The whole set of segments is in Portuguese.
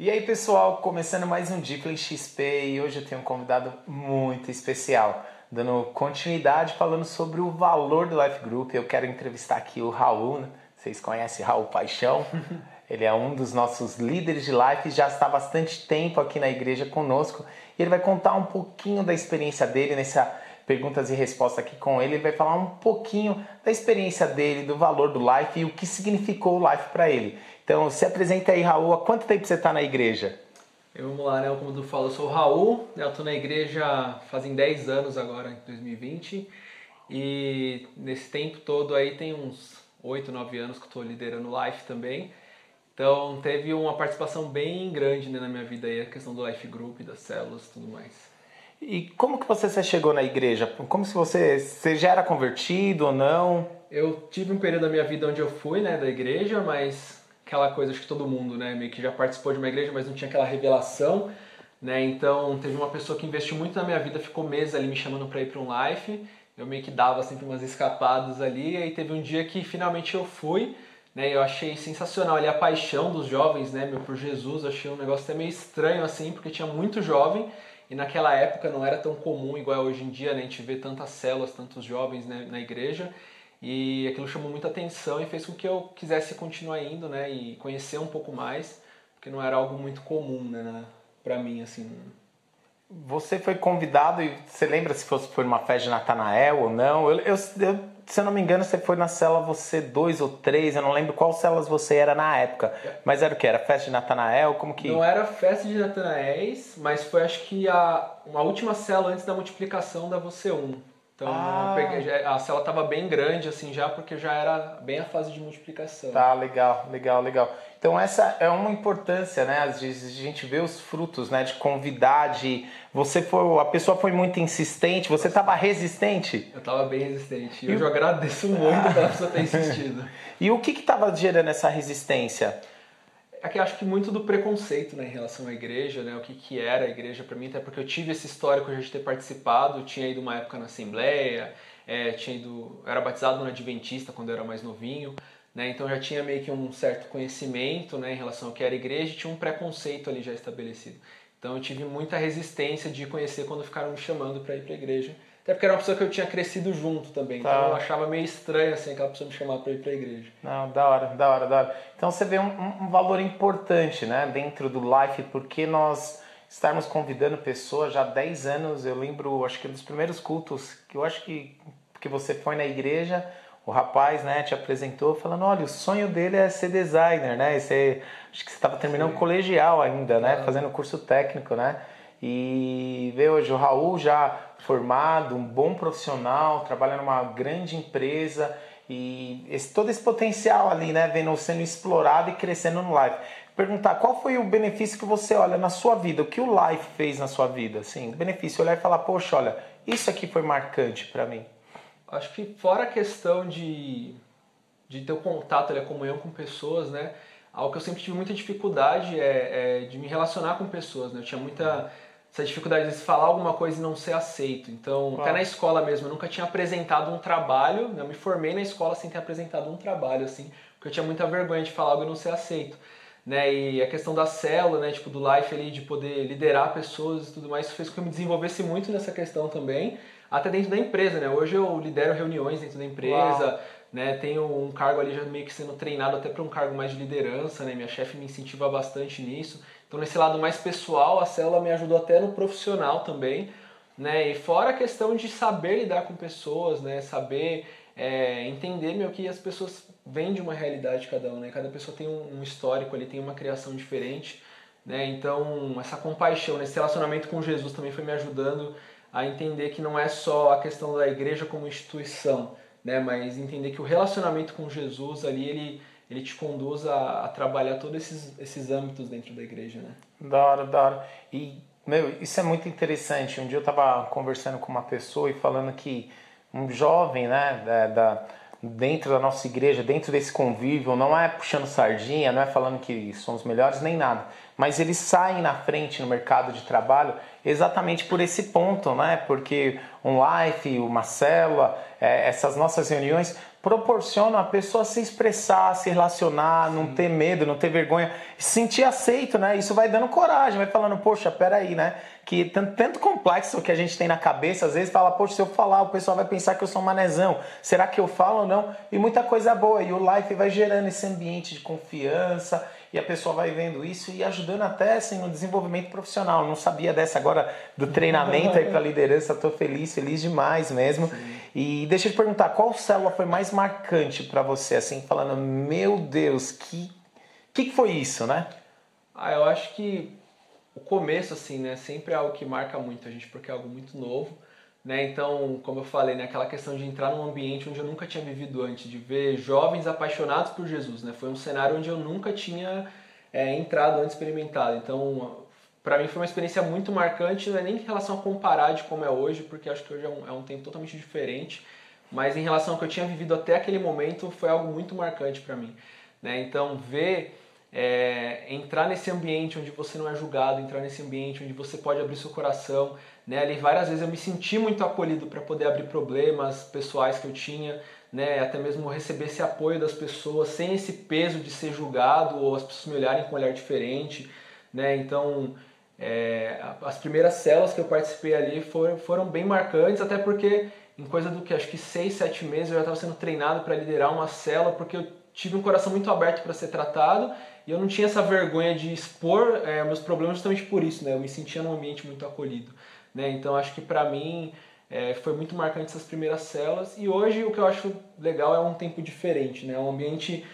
E aí pessoal, começando mais um Deeply XP e hoje eu tenho um convidado muito especial, dando continuidade falando sobre o valor do Life Group. Eu quero entrevistar aqui o Raul, né? vocês conhecem Raul Paixão? Ele é um dos nossos líderes de Life, já está há bastante tempo aqui na igreja conosco e ele vai contar um pouquinho da experiência dele nessa perguntas e respostas aqui com ele. Ele vai falar um pouquinho da experiência dele, do valor do Life e o que significou o Life para ele. Então, se apresenta aí, Raul. Há quanto tempo você está na igreja? Eu, vamos lá, né? Como tu falou, eu sou o Raul. Eu estou na igreja fazem 10 anos agora, em 2020. E nesse tempo todo aí tem uns 8, 9 anos que estou liderando o Life também. Então teve uma participação bem grande né, na minha vida aí, a questão do Life Group, das células e tudo mais. E como que você chegou na igreja? Como se você, você já era convertido ou não? Eu tive um período da minha vida onde eu fui né, da igreja, mas aquela coisa, acho que todo mundo, né, meio que já participou de uma igreja, mas não tinha aquela revelação, né? Então, teve uma pessoa que investiu muito na minha vida, ficou meses ali me chamando para ir para um life. Eu meio que dava sempre umas escapadas ali, e aí teve um dia que finalmente eu fui, né? Eu achei sensacional ali a paixão dos jovens, né, meu por Jesus, achei um negócio até meio estranho assim, porque tinha muito jovem. E naquela época não era tão comum igual é hoje em dia, né? A gente vê tantas células, tantos jovens né, na igreja. E aquilo chamou muita atenção e fez com que eu quisesse continuar indo, né? E conhecer um pouco mais, porque não era algo muito comum, né? Pra mim, assim. Você foi convidado e você lembra se fosse por uma festa de Natanael ou não? Eu, eu, eu, se eu não me engano, você foi na cela você dois ou três, eu não lembro qual celas você era na época. Mas era o que? Era festa de Natanael? Como que. Não era festa de Natanaéis, mas foi acho que a, uma última cela antes da multiplicação da Você 1. Então ah. peguei, a célula estava bem grande assim já, porque já era bem a fase de multiplicação. Tá, legal, legal, legal. Então essa é uma importância, né? Às vezes a gente vê os frutos, né? De convidar, de você foi, a pessoa foi muito insistente, você estava resistente? Eu estava bem resistente. E eu, eu agradeço muito pela pessoa ter insistido. e o que estava gerando essa resistência? É que acho que muito do preconceito né, em relação à igreja, né, o que, que era a igreja para mim, até porque eu tive esse histórico de ter participado, tinha ido uma época na Assembleia, é, tinha ido, era batizado no Adventista quando eu era mais novinho, né, então já tinha meio que um certo conhecimento né, em relação ao que era igreja tinha um preconceito ali já estabelecido. Então eu tive muita resistência de conhecer quando ficaram me chamando para ir para a igreja. Até porque era uma pessoa que eu tinha crescido junto também. Então tá. Então eu achava meio estranho assim aquela pessoa me chamar para ir para a igreja. Não, da hora, da hora, da hora. Então você vê um, um, valor importante, né, dentro do Life, porque nós estarmos convidando pessoas já há 10 anos, eu lembro, acho que um dos primeiros cultos que eu acho que que você foi na igreja, o rapaz, né, te apresentou falando, olha, o sonho dele é ser designer, né? Você, acho que você estava terminando o colegial ainda, né, fazendo curso técnico, né? E vê hoje o Raul já formado, um bom profissional, trabalha numa grande empresa e esse, todo esse potencial ali, né, vendo sendo explorado e crescendo no live. Perguntar qual foi o benefício que você olha na sua vida, o que o live fez na sua vida, assim, benefício olhar e falar, poxa, olha, isso aqui foi marcante para mim. Acho que fora a questão de de ter o contato, a comunhão com pessoas, né? Algo que eu sempre tive muita dificuldade é, é de me relacionar com pessoas, né? Eu tinha muita essa dificuldade de falar alguma coisa e não ser aceito. Então, até na escola mesmo, eu nunca tinha apresentado um trabalho, né? eu me formei na escola sem ter apresentado um trabalho, assim, porque eu tinha muita vergonha de falar algo e não ser aceito. Né? E a questão da célula, né, tipo, do life ali, de poder liderar pessoas e tudo mais, fez com que eu me desenvolvesse muito nessa questão também, até dentro da empresa, né? Hoje eu lidero reuniões dentro da empresa, Uau. né? Tenho um cargo ali já meio que sendo treinado até para um cargo mais de liderança, né? Minha chefe me incentiva bastante nisso. Então, nesse lado mais pessoal, a célula me ajudou até no profissional também, né? E fora a questão de saber lidar com pessoas, né? Saber é, entender meu que as pessoas vêm de uma realidade cada um, né? Cada pessoa tem um, histórico ali, tem uma criação diferente, né? Então, essa compaixão, esse relacionamento com Jesus também foi me ajudando a entender que não é só a questão da igreja como instituição, né? Mas entender que o relacionamento com Jesus ali ele ele te conduz a, a, trabalhar todos esses, esses âmbitos dentro da igreja, né? Da hora, da hora. E, meu, isso é muito interessante. Um dia eu estava conversando com uma pessoa e falando que um jovem, né, da, da, dentro da nossa igreja, dentro desse convívio, não é puxando sardinha, não é falando que somos melhores nem nada, mas eles saem na frente no mercado de trabalho exatamente por esse ponto, né? Porque um life, uma célula, é, essas nossas reuniões proporcionam a pessoa se expressar, se relacionar, não ter medo, não ter vergonha, se sentir aceito, né? Isso vai dando coragem, vai falando, poxa, peraí, né? Que tanto, tanto complexo que a gente tem na cabeça, às vezes fala, poxa, se eu falar, o pessoal vai pensar que eu sou um manezão. Será que eu falo ou não? E muita coisa boa. E o life vai gerando esse ambiente de confiança e a pessoa vai vendo isso e ajudando até assim, no desenvolvimento profissional. Não sabia dessa agora do treinamento aí para liderança, estou feliz, feliz demais mesmo. Sim. E deixa eu te perguntar, qual célula foi mais marcante para você, assim, falando, meu Deus, que que foi isso, né? Ah, eu acho que o começo, assim, né, sempre é algo que marca muito a gente, porque é algo muito novo. Né? Então, como eu falei, né, aquela questão de entrar num ambiente onde eu nunca tinha vivido antes, de ver jovens apaixonados por Jesus, né? Foi um cenário onde eu nunca tinha é, entrado antes experimentado. Então, para mim foi uma experiência muito marcante, não é nem em relação a comparar de como é hoje, porque acho que hoje é um, é um tempo totalmente diferente, mas em relação ao que eu tinha vivido até aquele momento, foi algo muito marcante para mim. Né? Então, ver é, entrar nesse ambiente onde você não é julgado, entrar nesse ambiente onde você pode abrir seu coração, né? Ali várias vezes eu me senti muito acolhido para poder abrir problemas pessoais que eu tinha, né? Até mesmo receber esse apoio das pessoas sem esse peso de ser julgado ou as pessoas me olharem com um olhar diferente, né? Então é, as primeiras células que eu participei ali foram, foram bem marcantes, até porque em coisa do que acho que seis, sete meses eu já estava sendo treinado para liderar uma célula, porque eu tive um coração muito aberto para ser tratado e eu não tinha essa vergonha de expor é, meus problemas justamente por isso, né? Eu me sentia num ambiente muito acolhido. Né? Então acho que para mim é, foi muito marcante essas primeiras células e hoje o que eu acho legal é um tempo diferente, né? um ambiente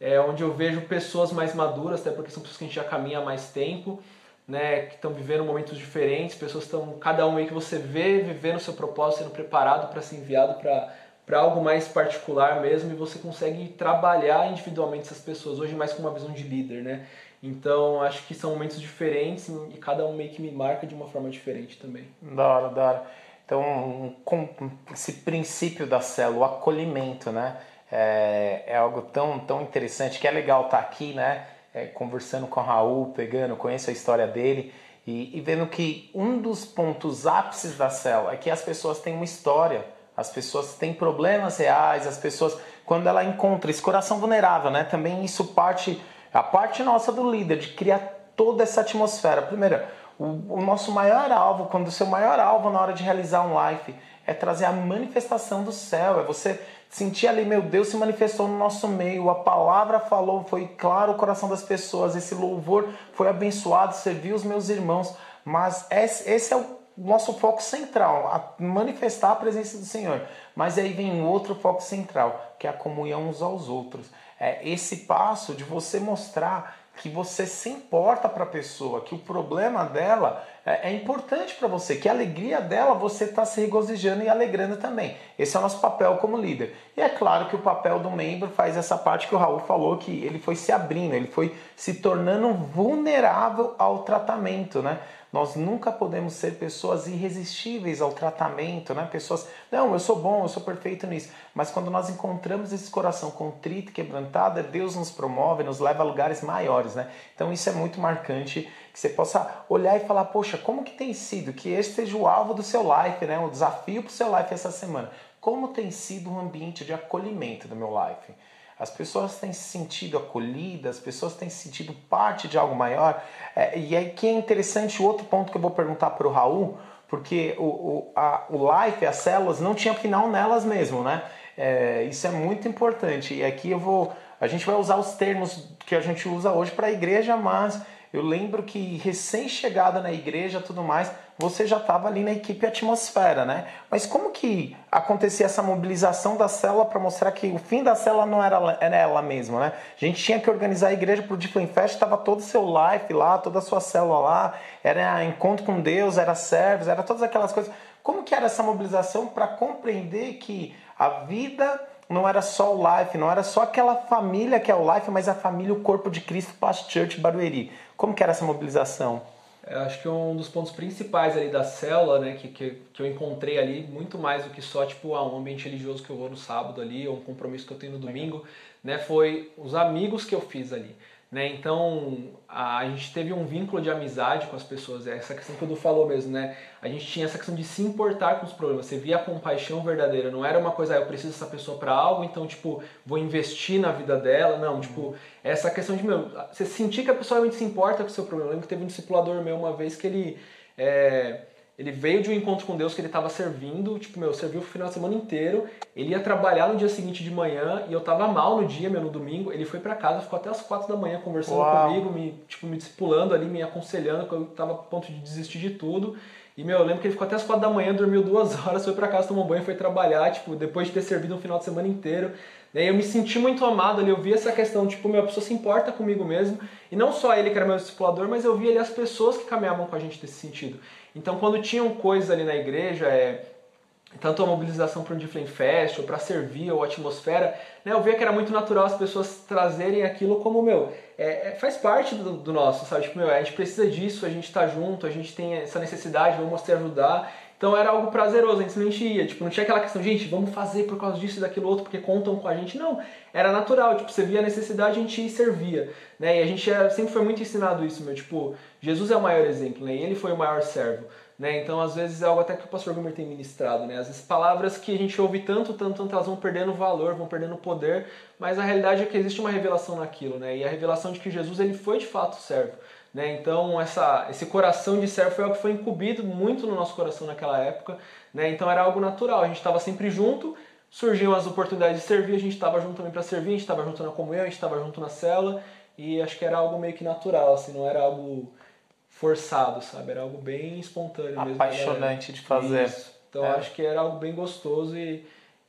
é, onde eu vejo pessoas mais maduras, até porque são pessoas que a gente já caminha há mais tempo, né? que estão vivendo momentos diferentes, pessoas estão, cada um aí que você vê, vivendo o seu propósito, sendo preparado para ser enviado para algo mais particular mesmo e você consegue trabalhar individualmente essas pessoas hoje mais com uma visão de líder, né? Então acho que são momentos diferentes e cada um meio que me marca de uma forma diferente também. Da hora, da hora. Então, com esse princípio da célula, o acolhimento, né? É, é, algo tão, tão interessante que é legal estar aqui, né? É, conversando com o Raul, pegando, conheço a história dele e, e vendo que um dos pontos ápices da célula é que as pessoas têm uma história, as pessoas têm problemas reais, as pessoas, quando ela encontra esse coração vulnerável, né? Também isso parte a parte nossa do líder de criar toda essa atmosfera. Primeiro, o, o nosso maior alvo, quando o seu maior alvo na hora de realizar um life é trazer a manifestação do céu, é você sentir ali, meu Deus se manifestou no nosso meio, a palavra falou, foi claro o coração das pessoas, esse louvor foi abençoado, serviu os meus irmãos, mas esse é o nosso foco central, a manifestar a presença do Senhor. Mas aí vem um outro foco central, que é a comunhão uns aos outros é, esse passo de você mostrar que você se importa para a pessoa, que o problema dela é, é importante para você, que a alegria dela você está se regozijando e alegrando também. Esse é o nosso papel como líder. E é claro que o papel do membro faz essa parte que o Raul falou, que ele foi se abrindo, ele foi se tornando vulnerável ao tratamento, né? Nós nunca podemos ser pessoas irresistíveis ao tratamento, né? Pessoas, não, eu sou bom, eu sou perfeito nisso. Mas quando nós encontramos esse coração contrito e quebrantado, Deus nos promove, nos leva a lugares maiores, né? Então isso é muito marcante, que você possa olhar e falar, poxa, como que tem sido? Que esse seja o alvo do seu life, né? O desafio para o seu life essa semana. Como tem sido um ambiente de acolhimento do meu life? As pessoas têm se sentido acolhidas, as pessoas têm se sentido parte de algo maior. É, e aí que é interessante o outro ponto que eu vou perguntar para o Raul, porque o, o, a, o life, as células, não tinha final nelas mesmo, né? É, isso é muito importante. E aqui eu vou. A gente vai usar os termos que a gente usa hoje para a igreja, mas eu lembro que recém-chegada na igreja tudo mais, você já estava ali na equipe atmosfera, né? Mas como que acontecia essa mobilização da célula para mostrar que o fim da célula não era, era ela mesma, né? A gente tinha que organizar a igreja para o Deep Fest, estava todo o seu life lá, toda a sua célula lá, era encontro com Deus, era service, era todas aquelas coisas. Como que era essa mobilização para compreender que a vida não era só o Life, não era só aquela família que é o Life, mas a família, o corpo de Cristo, Past Church Barueri. Como que era essa mobilização? Acho que um dos pontos principais ali da célula, né, que, que, que, eu encontrei ali, muito mais do que só tipo ah, um ambiente religioso que eu vou no sábado ali, ou um compromisso que eu tenho no domingo, né, foi os amigos que eu fiz ali. Né? Então, a, gente teve um vínculo de amizade com as pessoas, é essa questão que o Edu falou mesmo, né? A gente tinha essa questão de se importar com os problemas, você via a compaixão verdadeira, não era uma coisa, ah, eu preciso dessa pessoa para algo, então, tipo, vou investir na vida dela, não, tipo, essa questão de, meu, você sentir que a pessoa realmente se importa com o seu problema. Eu lembro que teve um discipulador meu uma vez que ele, é, ele veio de um encontro com Deus que ele estava servindo, tipo, meu, serviu o final de semana inteiro. Ele ia trabalhar no dia seguinte de manhã e eu tava mal no dia, meu, no domingo. Ele foi para casa, ficou até as quatro da manhã conversando Uau. comigo, me, tipo, me discipulando ali, me aconselhando, que eu tava a ponto de desistir de tudo. E, meu, eu lembro que ele ficou até as quatro da manhã, dormiu duas horas, foi para casa, tomou banho, foi trabalhar, tipo, depois de ter servido um final de semana inteiro. Daí eu me senti muito amado ali, eu vi essa questão, tipo, meu, a pessoa se importa comigo mesmo. E não só ele que era meu discipulador, mas eu vi ali as pessoas que caminhavam com a gente nesse sentido. Então, quando tinham coisas ali na igreja, é, tanto a mobilização para um Difflin Fest, ou para servir, ou atmosfera, né, eu via que era muito natural as pessoas trazerem aquilo como, meu, é, é, faz parte do, do, nosso, sabe? Tipo, meu, a gente precisa disso, a gente está junto, a gente tem essa necessidade, vamos te ajudar. Então era algo prazeroso, a gente simplesmente ia. Tipo, não tinha aquela questão, gente, vamos fazer por causa disso e daquilo outro, porque contam com a gente. Não, era natural. Tipo, você via a necessidade, a gente servia. Né? E a gente era, sempre foi muito ensinado isso, meu. Tipo, Jesus é o maior exemplo, né? E ele foi o maior servo. Né? Então, às vezes, é algo até que o pastor Gomer tem ministrado. Né? Às vezes, palavras que a gente ouve tanto, tanto, tanto, elas vão perdendo valor, vão perdendo poder, mas a realidade é que existe uma revelação naquilo. Né? E a revelação de que Jesus ele foi de fato servo. Né? Então, essa, esse coração de servo foi algo que foi incumbido muito no nosso coração naquela época. Né? Então, era algo natural. A gente estava sempre junto, surgiam as oportunidades de servir, a gente estava junto também para servir, a gente estava junto na comunhão, a gente estava junto na cela. E acho que era algo meio que natural, assim, não era algo forçado, sabe? Era algo bem espontâneo mesmo. Apaixonante de fazer. Isso. Então, é. acho que era algo bem gostoso e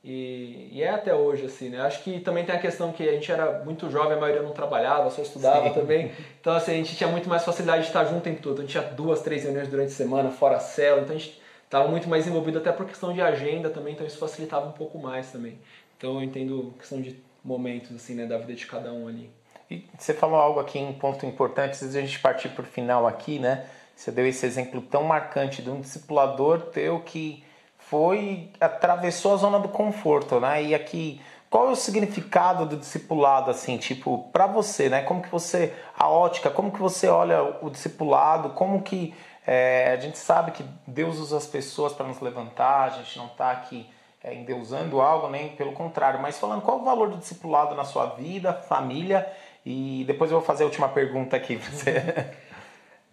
e, e, é até hoje, assim, né? Acho que também tem a questão que a gente era muito jovem, a maioria não trabalhava, só estudava Sim. também. Então, assim, a gente tinha muito mais facilidade de estar junto em tudo. A gente tinha duas, três reuniões durante a semana, fora a cela, então a gente estava muito mais envolvido até por questão de agenda também, então isso facilitava um pouco mais também. Então eu entendo questão de momentos, assim, né, da vida de cada um ali. E você falou algo aqui, um ponto importante, antes de a gente partir para o final aqui, né? Você deu esse exemplo tão marcante de um discipulador teu que foi atravessou a zona do conforto, né? E aqui, qual é o significado do discipulado assim, tipo, para você, né? Como que você a ótica, como que você olha o discipulado, como que é, a gente sabe que Deus usa as pessoas para nos levantar, a gente não está aqui é, endeusando algo, nem pelo contrário, mas falando qual o valor do discipulado na sua vida, família, e depois eu vou fazer a última pergunta aqui para você.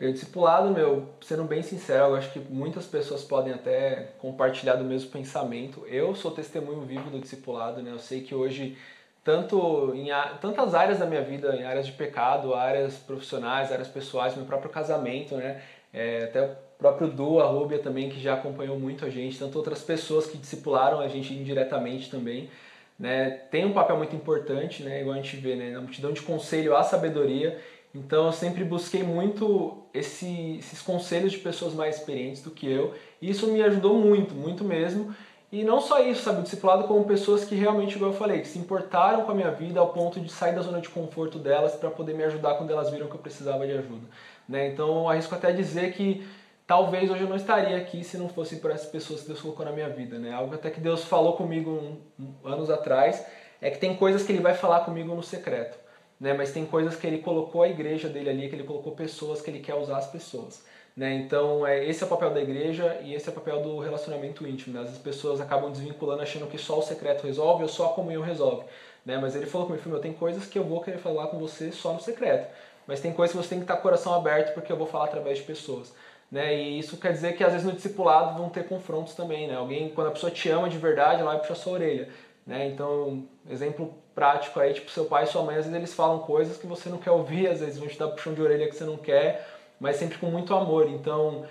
O discipulado, meu, sendo bem sincero, eu acho que muitas pessoas podem até compartilhar do mesmo pensamento. Eu sou testemunho vivo do discipulado, né? Eu sei que hoje, tanto em tantas áreas da minha vida, em áreas de pecado, áreas profissionais, áreas pessoais, meu próprio casamento, né? É, até o próprio Du, a Rúbia também, que já acompanhou muito a gente, tanto outras pessoas que discipularam a gente indiretamente também, né? Tem um papel muito importante, né? Igual a gente vê, né? Na multidão de conselho à sabedoria então eu sempre busquei muito esse, esses conselhos de pessoas mais experientes do que eu, e isso me ajudou muito, muito mesmo. E não só isso, sabe, o discipulado como pessoas que realmente, igual eu falei, que se importaram com a minha vida ao ponto de sair da zona de conforto delas para poder me ajudar quando elas viram que eu precisava de ajuda. Né? Então arrisco até dizer que talvez hoje eu não estaria aqui se não fosse por essas pessoas que Deus colocou na minha vida. Né? Algo até que Deus falou comigo anos atrás é que tem coisas que Ele vai falar comigo no secreto né? Mas tem coisas que ele colocou a igreja dele ali, que ele colocou pessoas que ele quer usar as pessoas. Né? Então, é, esse é o papel da igreja e esse é o papel do relacionamento íntimo. Né? As pessoas acabam desvinculando achando que só o secreto resolve ou só a comunhão resolve. Né? Mas ele falou comigo, tem coisas que eu vou querer falar com você só no secreto. Mas tem coisas que você tem que estar coração aberto porque eu vou falar através de pessoas. Né? E isso quer dizer que às vezes no discipulado vão ter confrontos também. Né? Alguém, quando a pessoa te ama de verdade, ela vai puxar sua orelha. Né? Então, exemplo prático aí, tipo, seu pai e sua mãe, às vezes eles falam coisas que você não quer ouvir, às vezes vão te dar puxão de orelha que você não quer, mas sempre com muito amor. Então,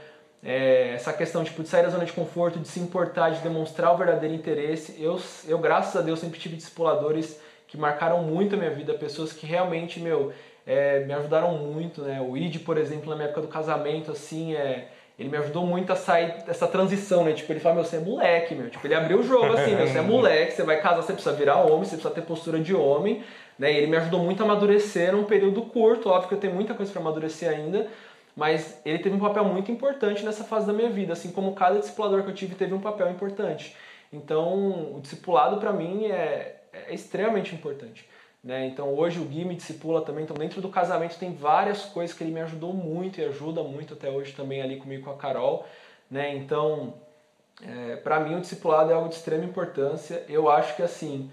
é, essa questão tipo, de sair da zona de conforto, de se importar, de demonstrar o verdadeiro interesse, eu, eu graças a Deus, sempre tive discipuladores que marcaram muito a minha vida, pessoas que realmente, meu, é, me ajudaram muito, né? O Id, por exemplo, na minha época do casamento, assim, é ele me ajudou muito a sair dessa transição, né? Tipo, ele fala, meu, você é moleque, meu. Tipo, ele abriu o jogo assim, meu, você é moleque, você vai casar, você precisa virar homem, você precisa ter postura de homem, né? E ele me ajudou muito a amadurecer num período curto, óbvio que eu tenho muita coisa para amadurecer ainda, mas ele teve um papel muito importante nessa fase da minha vida, assim como cada discipulador que eu tive teve um papel importante. Então, o discipulado para mim é, é extremamente importante. Né? Então hoje o Gui me discipula também, então dentro do casamento tem várias coisas que ele me ajudou muito e ajuda muito até hoje também ali comigo com a Carol. Né? Então, é, para mim o discipulado é algo de extrema importância. Eu acho que assim,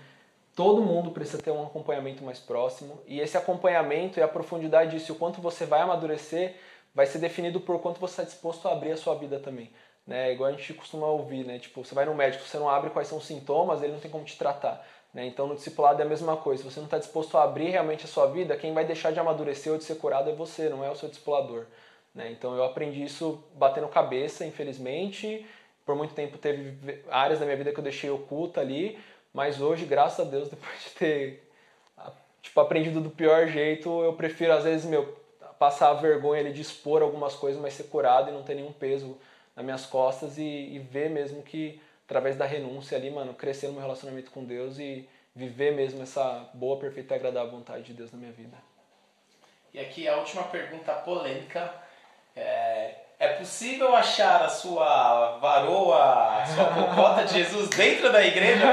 todo mundo precisa ter um acompanhamento mais próximo e esse acompanhamento e a profundidade disso, o quanto você vai amadurecer, vai ser definido por quanto você está disposto a abrir a sua vida também. Né? Igual a gente costuma ouvir, né? Tipo, você vai no médico, você não abre quais são os sintomas, ele não tem como te tratar. Né? Então, no discipulado é a mesma coisa. Se você não está disposto a abrir realmente a sua vida, quem vai deixar de amadurecer ou de ser curado é você, não é o seu discipulador. Né? Então, eu aprendi isso batendo cabeça, infelizmente. Por muito tempo teve áreas da minha vida que eu deixei oculta ali, mas hoje, graças a Deus, depois de ter tipo, aprendido do pior jeito, eu prefiro às vezes meu passar a vergonha ali de expor algumas coisas, mas ser curado e não ter nenhum peso nas minhas costas e, e ver mesmo que através da renúncia ali, mano, crescer no meu relacionamento com Deus e viver mesmo essa boa, perfeita e agradável vontade de Deus na minha vida. E aqui a última pergunta polêmica. É, é possível achar a sua varoa, a sua cocota de Jesus dentro da igreja?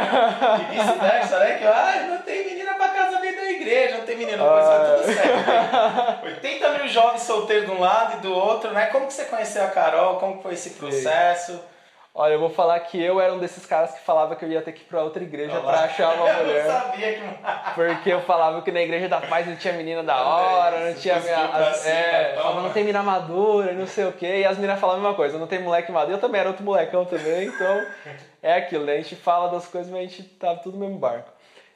E vice-versa, né? Que, ah, não tem menina pra casa dentro da igreja, não tem menina, depois vai tudo certo. 80 mil jovens solteiros de um lado e do outro, né? Como que você conheceu a Carol? Como foi esse processo? Sim. Olha, eu vou falar que eu era um desses caras que falava que eu ia ter que ir pra outra igreja para achar uma mulher. Eu sabia que. Porque eu falava que na igreja da paz não tinha menina da hora, não tinha. Minha, as, é, falava, não tem mina madura, não sei o quê. E as meninas falavam a mesma coisa, não tem moleque maduro. Eu também era outro molecão também, então é aquilo, né? A gente fala das coisas, mas a gente tá tudo no mesmo barco.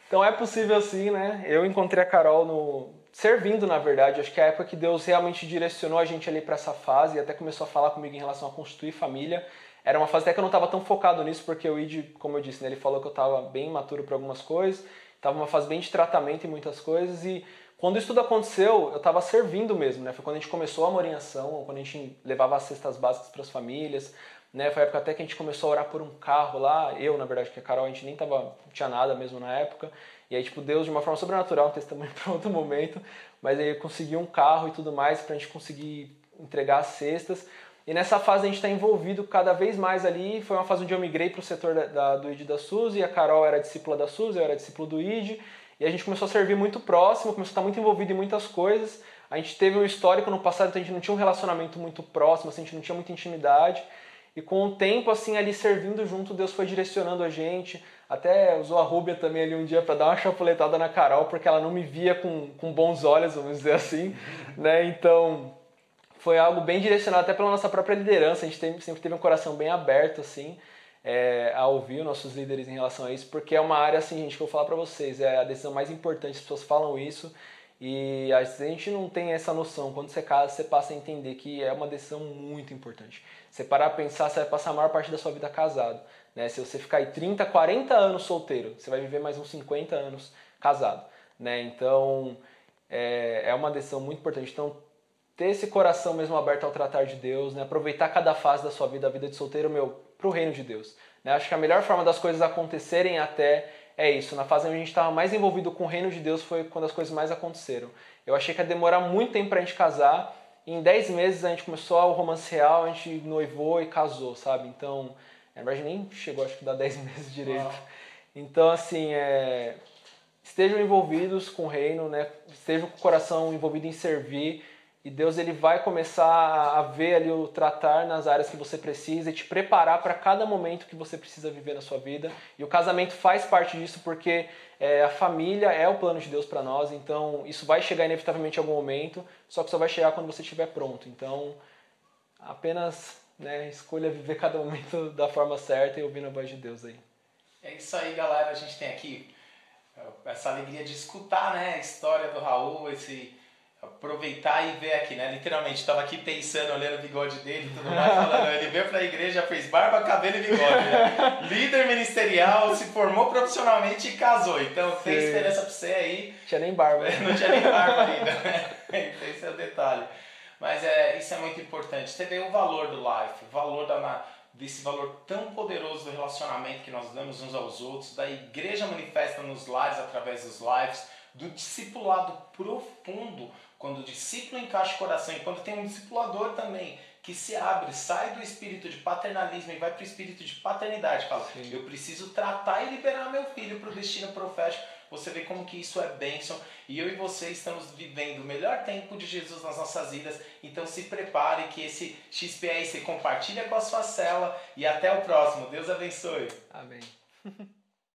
Então é possível sim, né? Eu encontrei a Carol no. Servindo, na verdade, acho que é a época que Deus realmente direcionou a gente ali para essa fase e até começou a falar comigo em relação a constituir família. Era uma fase até que eu não estava tão focado nisso, porque o Id, como eu disse, né, ele falou que eu estava bem maturo para algumas coisas, estava uma fase bem de tratamento em muitas coisas, e quando isso tudo aconteceu, eu estava servindo mesmo, né? Foi quando a gente começou a morar em ação, quando a gente levava as cestas básicas para as famílias, né? Foi a época até que a gente começou a orar por um carro lá, eu, na verdade, porque a Carol, a gente nem tava, tinha nada mesmo na época, e aí, tipo, Deus, de uma forma sobrenatural, um testemunho para outro momento, mas aí conseguiu um carro e tudo mais para a gente conseguir entregar as cestas, e nessa fase a gente está envolvido cada vez mais ali. Foi uma fase onde eu migrei para o setor da, da, do ID da Suzy, a Carol era discípula da Suzy, eu era discípulo do ID. E a gente começou a servir muito próximo, começou a estar muito envolvido em muitas coisas. A gente teve um histórico no passado, então a gente não tinha um relacionamento muito próximo, assim, a gente não tinha muita intimidade. E com o tempo, assim, ali servindo junto, Deus foi direcionando a gente. Até usou a Rúbia também ali um dia para dar uma chapuletada na Carol, porque ela não me via com, com bons olhos, vamos dizer assim. né? Então, foi algo bem direcionado até pela nossa própria liderança. A gente tem, sempre teve um coração bem aberto, assim, é, a ouvir os nossos líderes em relação a isso, porque é uma área, assim, gente, que eu vou falar para vocês, é a decisão mais importante, as pessoas falam isso, e a gente não tem essa noção. Quando você casa, você passa a entender que é uma decisão muito importante. Você parar a pensar, você vai passar a maior parte da sua vida casado. Né? Se você ficar aí 30, 40 anos solteiro, você vai viver mais uns 50 anos casado. Né? Então, é, é uma decisão muito importante. Então, ter esse coração mesmo aberto ao tratar de Deus, né? aproveitar cada fase da sua vida, a vida de solteiro, meu, para o reino de Deus. Né? Acho que a melhor forma das coisas acontecerem até é isso. Na fase onde a gente estava mais envolvido com o reino de Deus foi quando as coisas mais aconteceram. Eu achei que ia demorar muito tempo para a gente casar, e em 10 meses a gente começou o romance real, a gente noivou e casou, sabe? Então, na verdade nem chegou acho que dá 10 meses direito. Uau. Então, assim, é... estejam envolvidos com o reino, né? estejam com o coração envolvido em servir, e Deus ele vai começar a ver ali o tratar nas áreas que você precisa e te preparar para cada momento que você precisa viver na sua vida. E o casamento faz parte disso porque é, a família é o plano de Deus para nós. Então isso vai chegar inevitavelmente em algum momento, só que só vai chegar quando você estiver pronto. Então apenas né, escolha viver cada momento da forma certa e ouvindo a voz de Deus aí. É isso aí, galera. A gente tem aqui essa alegria de escutar né, a história do Raul, esse aproveitar e ver aqui, né? Literalmente, estava aqui pensando, olhando o bigode dele e tudo mais, falando, ele veio para a igreja, fez barba, cabelo e bigode, né? Líder ministerial, se formou profissionalmente e casou. Então, Sim. tem diferença para você aí. Tinha nem barba. Não tinha nem barba ainda, né? Esse é o detalhe. Mas é, isso é muito importante. Você vê o valor do life, o valor da, desse valor tão poderoso do relacionamento que nós damos uns aos outros, da igreja manifesta nos lares através dos lives, do discipulado profundo quando o discípulo encaixa o coração e quando tem um discipulador também que se abre, sai do espírito de paternalismo e vai para o espírito de paternidade, fala: Sim. eu preciso tratar e liberar meu filho para o destino profético. Você vê como que isso é bênção. E eu e você estamos vivendo o melhor tempo de Jesus nas nossas vidas. Então se prepare que esse XPS você compartilha com a sua cela. E até o próximo. Deus abençoe. Amém.